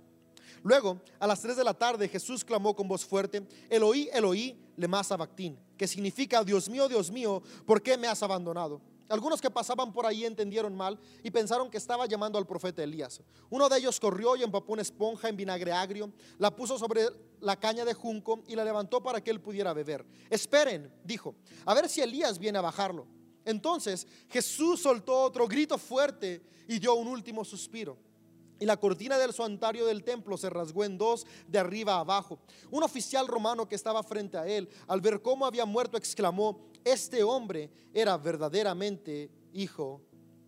Luego, a las 3 de la tarde, Jesús clamó con voz fuerte, Eloí, Eloí, lema sabactín, que significa, Dios mío, Dios mío, ¿por qué me has abandonado? Algunos que pasaban por ahí entendieron mal y pensaron que estaba llamando al profeta Elías. Uno de ellos corrió y empapó una esponja en vinagre agrio, la puso sobre la caña de junco y la levantó para que él pudiera beber. Esperen, dijo, a ver si Elías viene a bajarlo. Entonces Jesús soltó otro grito fuerte y dio un último suspiro y la cortina del santuario del templo se rasgó en dos de arriba a abajo. Un oficial romano que estaba frente a él, al ver cómo había muerto, exclamó, este hombre era verdaderamente hijo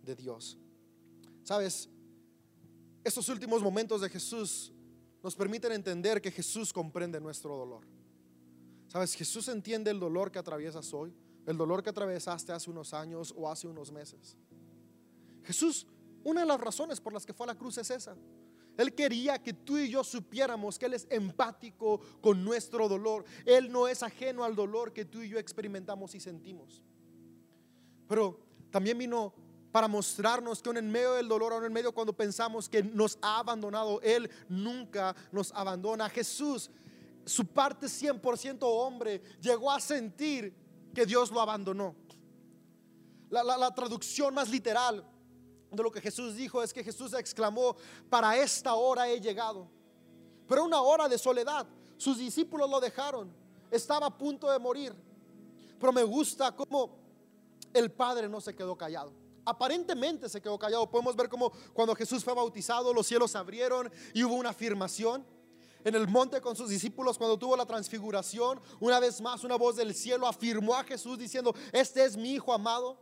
de Dios. Sabes, estos últimos momentos de Jesús nos permiten entender que Jesús comprende nuestro dolor. Sabes, Jesús entiende el dolor que atraviesas hoy, el dolor que atravesaste hace unos años o hace unos meses. Jesús, una de las razones por las que fue a la cruz es esa. Él quería que tú y yo supiéramos que Él es empático con nuestro dolor. Él no es ajeno al dolor que tú y yo experimentamos y sentimos. Pero también vino para mostrarnos que aún en medio del dolor, aún en medio cuando pensamos que nos ha abandonado, Él nunca nos abandona. Jesús, su parte 100% hombre, llegó a sentir que Dios lo abandonó. La, la traducción más literal de lo que Jesús dijo es que Jesús exclamó, para esta hora he llegado. Pero una hora de soledad, sus discípulos lo dejaron, estaba a punto de morir. Pero me gusta cómo el Padre no se quedó callado. Aparentemente se quedó callado. Podemos ver cómo cuando Jesús fue bautizado, los cielos se abrieron y hubo una afirmación. En el monte con sus discípulos, cuando tuvo la transfiguración, una vez más una voz del cielo afirmó a Jesús diciendo, este es mi Hijo amado.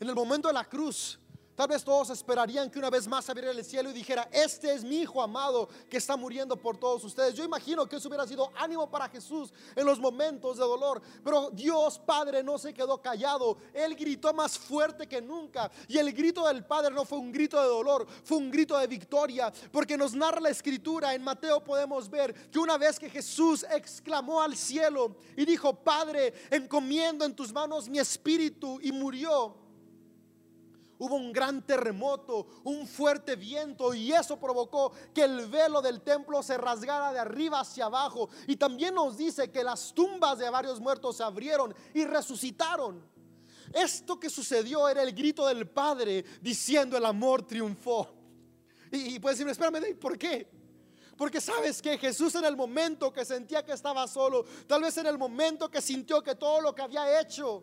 En el momento de la cruz, Tal vez todos esperarían que una vez más abriera el cielo y dijera, este es mi hijo amado que está muriendo por todos ustedes. Yo imagino que eso hubiera sido ánimo para Jesús en los momentos de dolor. Pero Dios Padre no se quedó callado. Él gritó más fuerte que nunca. Y el grito del Padre no fue un grito de dolor, fue un grito de victoria. Porque nos narra la escritura. En Mateo podemos ver que una vez que Jesús exclamó al cielo y dijo, Padre, encomiendo en tus manos mi espíritu y murió hubo un gran terremoto, un fuerte viento y eso provocó que el velo del templo se rasgara de arriba hacia abajo. Y también nos dice que las tumbas de varios muertos se abrieron y resucitaron. Esto que sucedió era el grito del Padre diciendo el amor triunfó. Y, puedes decirme, espérame, ¿por qué? Porque sabes que Jesús en el momento que sentía que estaba solo, tal vez en el momento que sintió que todo lo que había hecho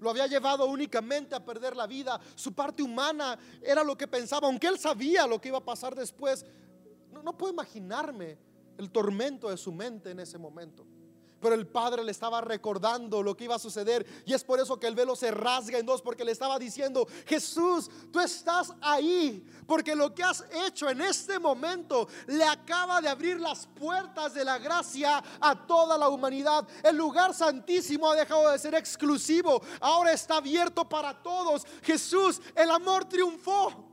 lo había llevado únicamente a perder la vida. Su parte humana era lo que pensaba, aunque él sabía lo que iba a pasar después. No, puedo imaginarme el tormento de su mente en ese momento. Pero el padre le estaba recordando lo que iba a suceder. Y es por eso que el velo se rasga en dos, porque le estaba diciendo, Jesús, tú estás ahí. Porque lo que has hecho en este momento le acaba de abrir las puertas de la gracia a toda la humanidad. El lugar santísimo ha dejado de ser exclusivo. Ahora está abierto para todos. Jesús, el amor triunfó.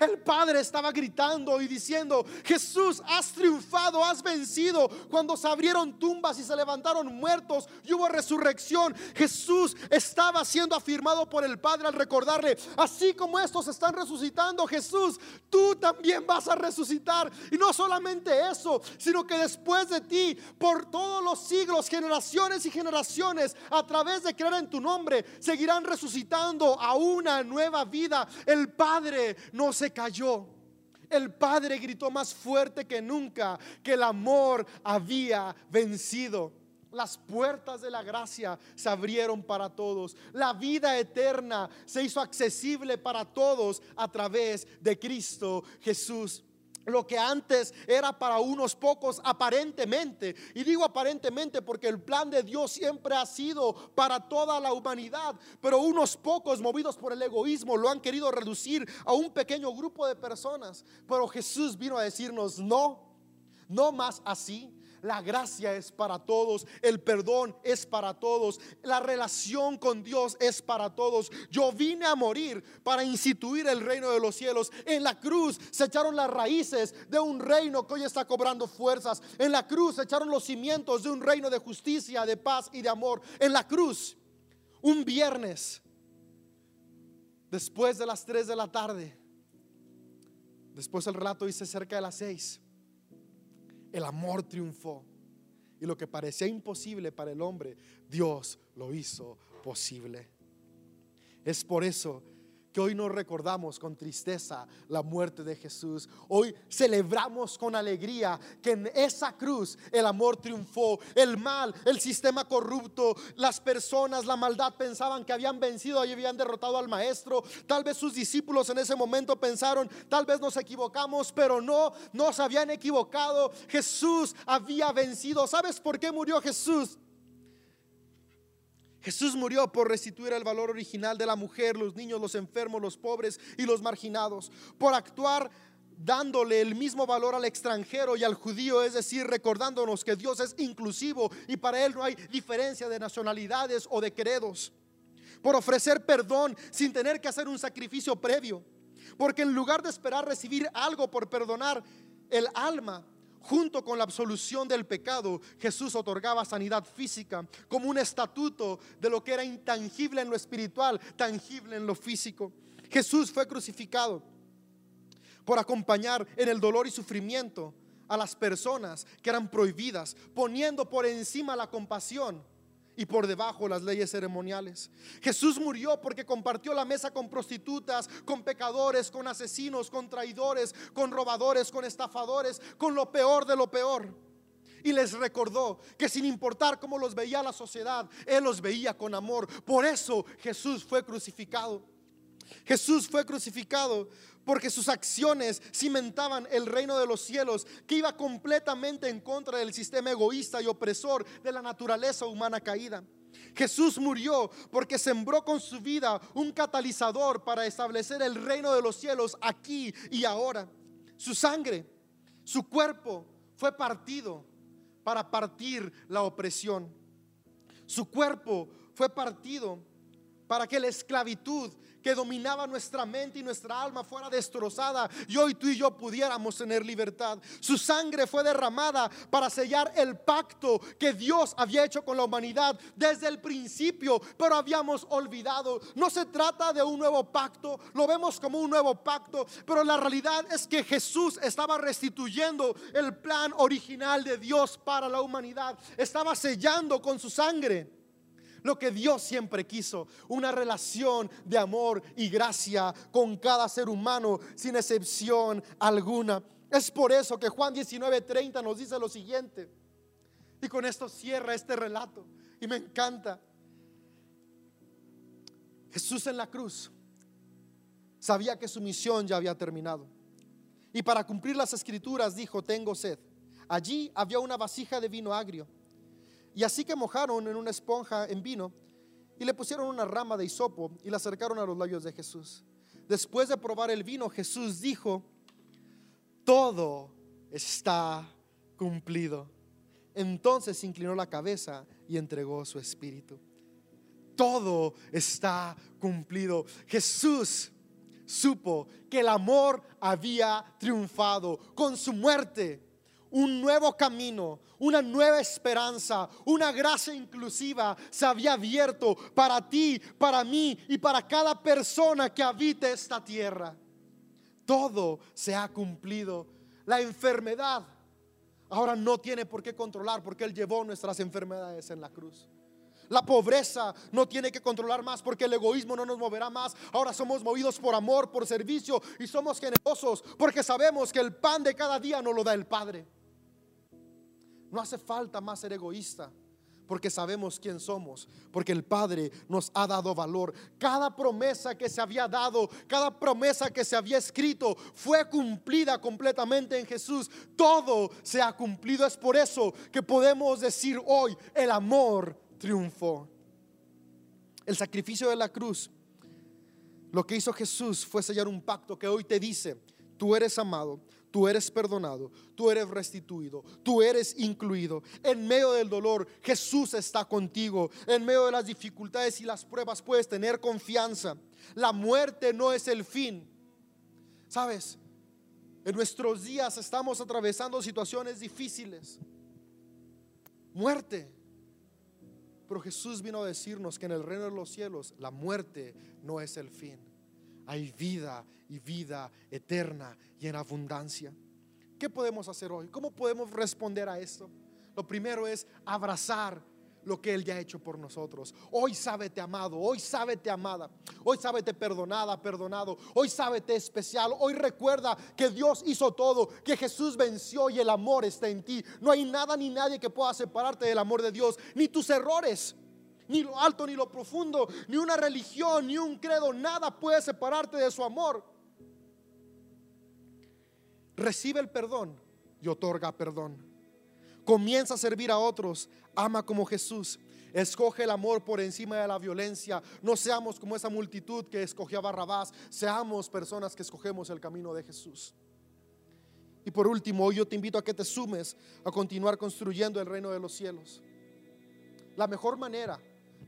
El Padre estaba gritando y diciendo, Jesús, has triunfado, has vencido. Cuando se abrieron tumbas y se levantaron muertos y hubo resurrección, Jesús estaba siendo afirmado por el Padre al recordarle, así como estos están resucitando, Jesús, tú también vas a resucitar. Y no solamente eso, sino que después de ti, por todos los siglos, generaciones y generaciones, a través de creer en tu nombre, seguirán resucitando a una nueva vida. El Padre no se cayó. El Padre gritó más fuerte que nunca que el amor había vencido. Las puertas de la gracia se abrieron para todos. La vida eterna se hizo accesible para todos a través de Cristo Jesús lo que antes era para unos pocos aparentemente. Y digo aparentemente porque el plan de Dios siempre ha sido para toda la humanidad. Pero unos pocos movidos por el egoísmo lo han querido reducir a un pequeño grupo de personas. Pero Jesús vino a decirnos, no, no más así. La gracia es para todos, el perdón es para todos, la relación con Dios es para todos. Yo vine a morir para instituir el reino de los cielos. En la cruz se echaron las raíces de un reino que hoy está cobrando fuerzas. En la cruz se echaron los cimientos de un reino de justicia, de paz y de amor. En la cruz, un viernes, después de las 3 de la tarde, después el relato dice cerca de las 6 el amor triunfó. Y lo que parecía imposible para el hombre, Dios lo hizo posible. Es por eso que hoy nos recordamos con tristeza la muerte de Jesús. Hoy celebramos con alegría que en esa cruz el amor triunfó. El mal, el sistema corrupto, las personas, la maldad pensaban que habían vencido y habían derrotado al maestro. Tal vez sus discípulos en ese momento pensaron, tal vez nos equivocamos, pero no, no se habían equivocado. Jesús había vencido. ¿Sabes por qué murió Jesús? Jesús murió por restituir el valor original de la mujer, los niños, los enfermos, los pobres y los marginados, por actuar dándole el mismo valor al extranjero y al judío, es decir, recordándonos que Dios es inclusivo y para Él no hay diferencia de nacionalidades o de credos. Por ofrecer perdón sin tener que hacer un sacrificio previo. Porque en lugar de esperar recibir algo por perdonar el alma, junto con la absolución del pecado, Jesús otorgaba sanidad física como un estatuto de lo que era intangible en lo espiritual, tangible en lo físico. Jesús fue crucificado por acompañar en el dolor y sufrimiento a las personas que eran prohibidas, poniendo por encima la compasión y por debajo las leyes ceremoniales. Jesús murió porque compartió la mesa con prostitutas, con pecadores, con asesinos, con traidores, con robadores, con estafadores, con lo peor de lo peor. Y les recordó que sin importar cómo los veía la sociedad, Él los veía con amor. Por eso Jesús fue crucificado. Jesús fue crucificado porque sus acciones cimentaban el reino de los cielos, que iba completamente en contra del sistema egoísta y opresor de la naturaleza humana caída. Jesús murió porque sembró con su vida un catalizador para establecer el reino de los cielos aquí y ahora. Su sangre, su cuerpo fue partido para partir la opresión. Su cuerpo fue partido para que la esclavitud que dominaba nuestra mente y nuestra alma fuera destrozada y hoy tú y yo pudiéramos tener libertad. Su sangre fue derramada para sellar el pacto que Dios había hecho con la humanidad desde el principio, pero habíamos olvidado. No se trata de un nuevo pacto, lo vemos como un nuevo pacto, pero la realidad es que Jesús estaba restituyendo el plan original de Dios para la humanidad. Estaba sellando con su sangre lo que Dios siempre quiso, una relación de amor y gracia con cada ser humano sin excepción alguna. Es por eso que Juan 19:30 nos dice lo siguiente. Y con esto cierra este relato. Y me encanta. Jesús en la cruz sabía que su misión ya había terminado. Y para cumplir las escrituras dijo, tengo sed. Allí había una vasija de vino agrio y así que mojaron en una esponja en vino y le pusieron una rama de hisopo y la acercaron a los labios de Jesús. Después de probar el vino, Jesús dijo, todo está cumplido. Entonces inclinó la cabeza y entregó su espíritu. Todo está cumplido. Jesús supo que el amor había triunfado con su muerte un nuevo camino, una nueva esperanza, una gracia inclusiva se había abierto para ti, para mí y para cada persona que habite esta tierra. Todo se ha cumplido. La enfermedad ahora no tiene por qué controlar porque Él llevó nuestras enfermedades en la cruz. La pobreza no tiene que controlar más porque el egoísmo no nos moverá más. Ahora somos movidos por amor, por servicio y somos generosos porque sabemos que el pan de cada día nos lo da el Padre. No hace falta más ser egoísta porque sabemos quién somos, porque el Padre nos ha dado valor. Cada promesa que se había dado, cada promesa que se había escrito, fue cumplida completamente en Jesús. Todo se ha cumplido. Es por eso que podemos decir hoy, el amor triunfó. El sacrificio de la cruz, lo que hizo Jesús fue sellar un pacto que hoy te dice, tú eres amado, tú eres perdonado, tú eres restituido, tú eres incluido. En medio del dolor, Jesús está contigo. En medio de las dificultades y las pruebas puedes tener confianza. La muerte no es el fin. ¿Sabes? En nuestros días estamos atravesando situaciones difíciles. Muerte. Pero Jesús vino a decirnos que en el reino de los cielos la muerte no es el fin hay vida y vida eterna y en abundancia. ¿Qué podemos hacer hoy? ¿Cómo podemos responder a esto? Lo primero es abrazar lo que Él ya ha hecho por nosotros. Hoy sábete amado, hoy sábete amada, hoy sábete perdonada, perdonado, hoy sábete especial, hoy recuerda que Dios hizo todo, que Jesús venció y el amor está en ti. No hay nada ni nadie que pueda separarte del amor de Dios, ni tus errores ni lo alto, ni lo profundo, ni una religión, ni un credo, nada puede separarte de su amor. Recibe el perdón y otorga perdón. Comienza a servir a otros, ama como Jesús. Escoge el amor por encima de la violencia. No seamos como esa multitud que escogió a Barrabás. Seamos personas que escogemos el camino de Jesús. Y por último, hoy yo te invito a que te sumes a continuar construyendo el reino de los cielos. La mejor manera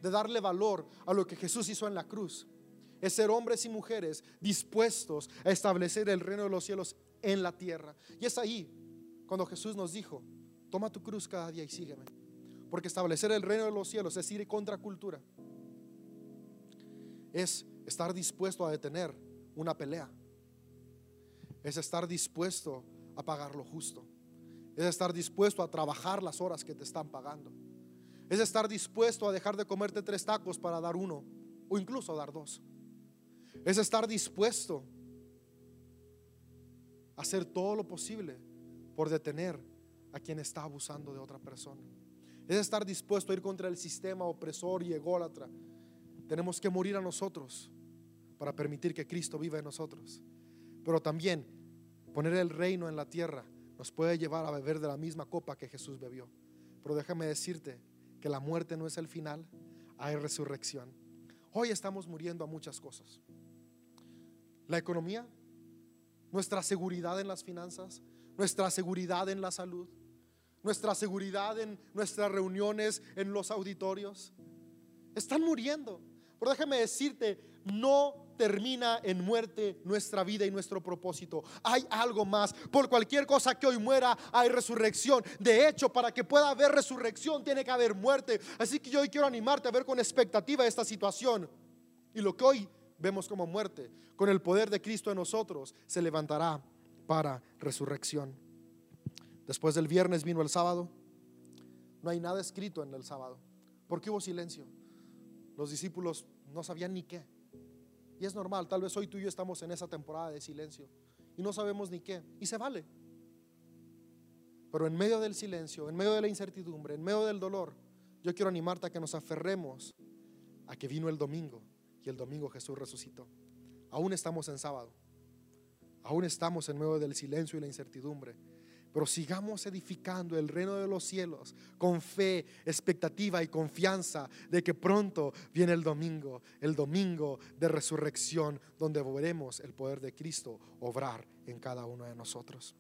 de darle valor a lo que Jesús hizo en la cruz es ser hombres y mujeres dispuestos a establecer el reino de los cielos en la tierra. Y es ahí cuando Jesús nos dijo, toma tu cruz cada día y sígueme. Porque establecer el reino de los cielos es ir contra cultura. Es estar dispuesto a detener una pelea. Es estar dispuesto a pagar lo justo. Es estar dispuesto a trabajar las horas que te están pagando. Es estar dispuesto a dejar de comerte tres tacos para dar uno o incluso dar dos. Es estar dispuesto a hacer todo lo posible por detener a quien está abusando de otra persona. Es estar dispuesto a ir contra el sistema opresor y ególatra. Tenemos que morir a nosotros para permitir que Cristo viva en nosotros. Pero también poner el reino en la tierra nos puede llevar a beber de la misma copa que Jesús bebió. Pero déjame decirte que la muerte no es el final, hay resurrección. Hoy estamos muriendo a muchas cosas. La economía, nuestra seguridad en las finanzas, nuestra seguridad en la salud, nuestra seguridad en nuestras reuniones, en los auditorios. Están muriendo. Pero déjame decirte, no termina en muerte nuestra vida y nuestro propósito. Hay algo más. Por cualquier cosa que hoy muera, hay resurrección. De hecho, para que pueda haber resurrección, tiene que haber muerte. Así que yo hoy quiero animarte a ver con expectativa esta situación. Y lo que hoy vemos como muerte, con el poder de Cristo en nosotros, se levantará para resurrección. Después del viernes vino el sábado. No hay nada escrito en el sábado. porque hubo silencio? Los discípulos no sabían ni qué. Y es normal, tal vez hoy tú y yo estamos en esa temporada de silencio y no sabemos ni qué. Y se vale. Pero en medio del silencio, en medio de la incertidumbre, en medio del dolor, yo quiero animarte a que nos aferremos a que vino el domingo y el domingo Jesús resucitó. Aún estamos en sábado. Aún estamos en medio del silencio y la incertidumbre. Pero sigamos edificando el reino de los cielos con fe, expectativa y confianza de que pronto viene el domingo, el domingo de resurrección, donde veremos el poder de Cristo obrar en cada uno de nosotros.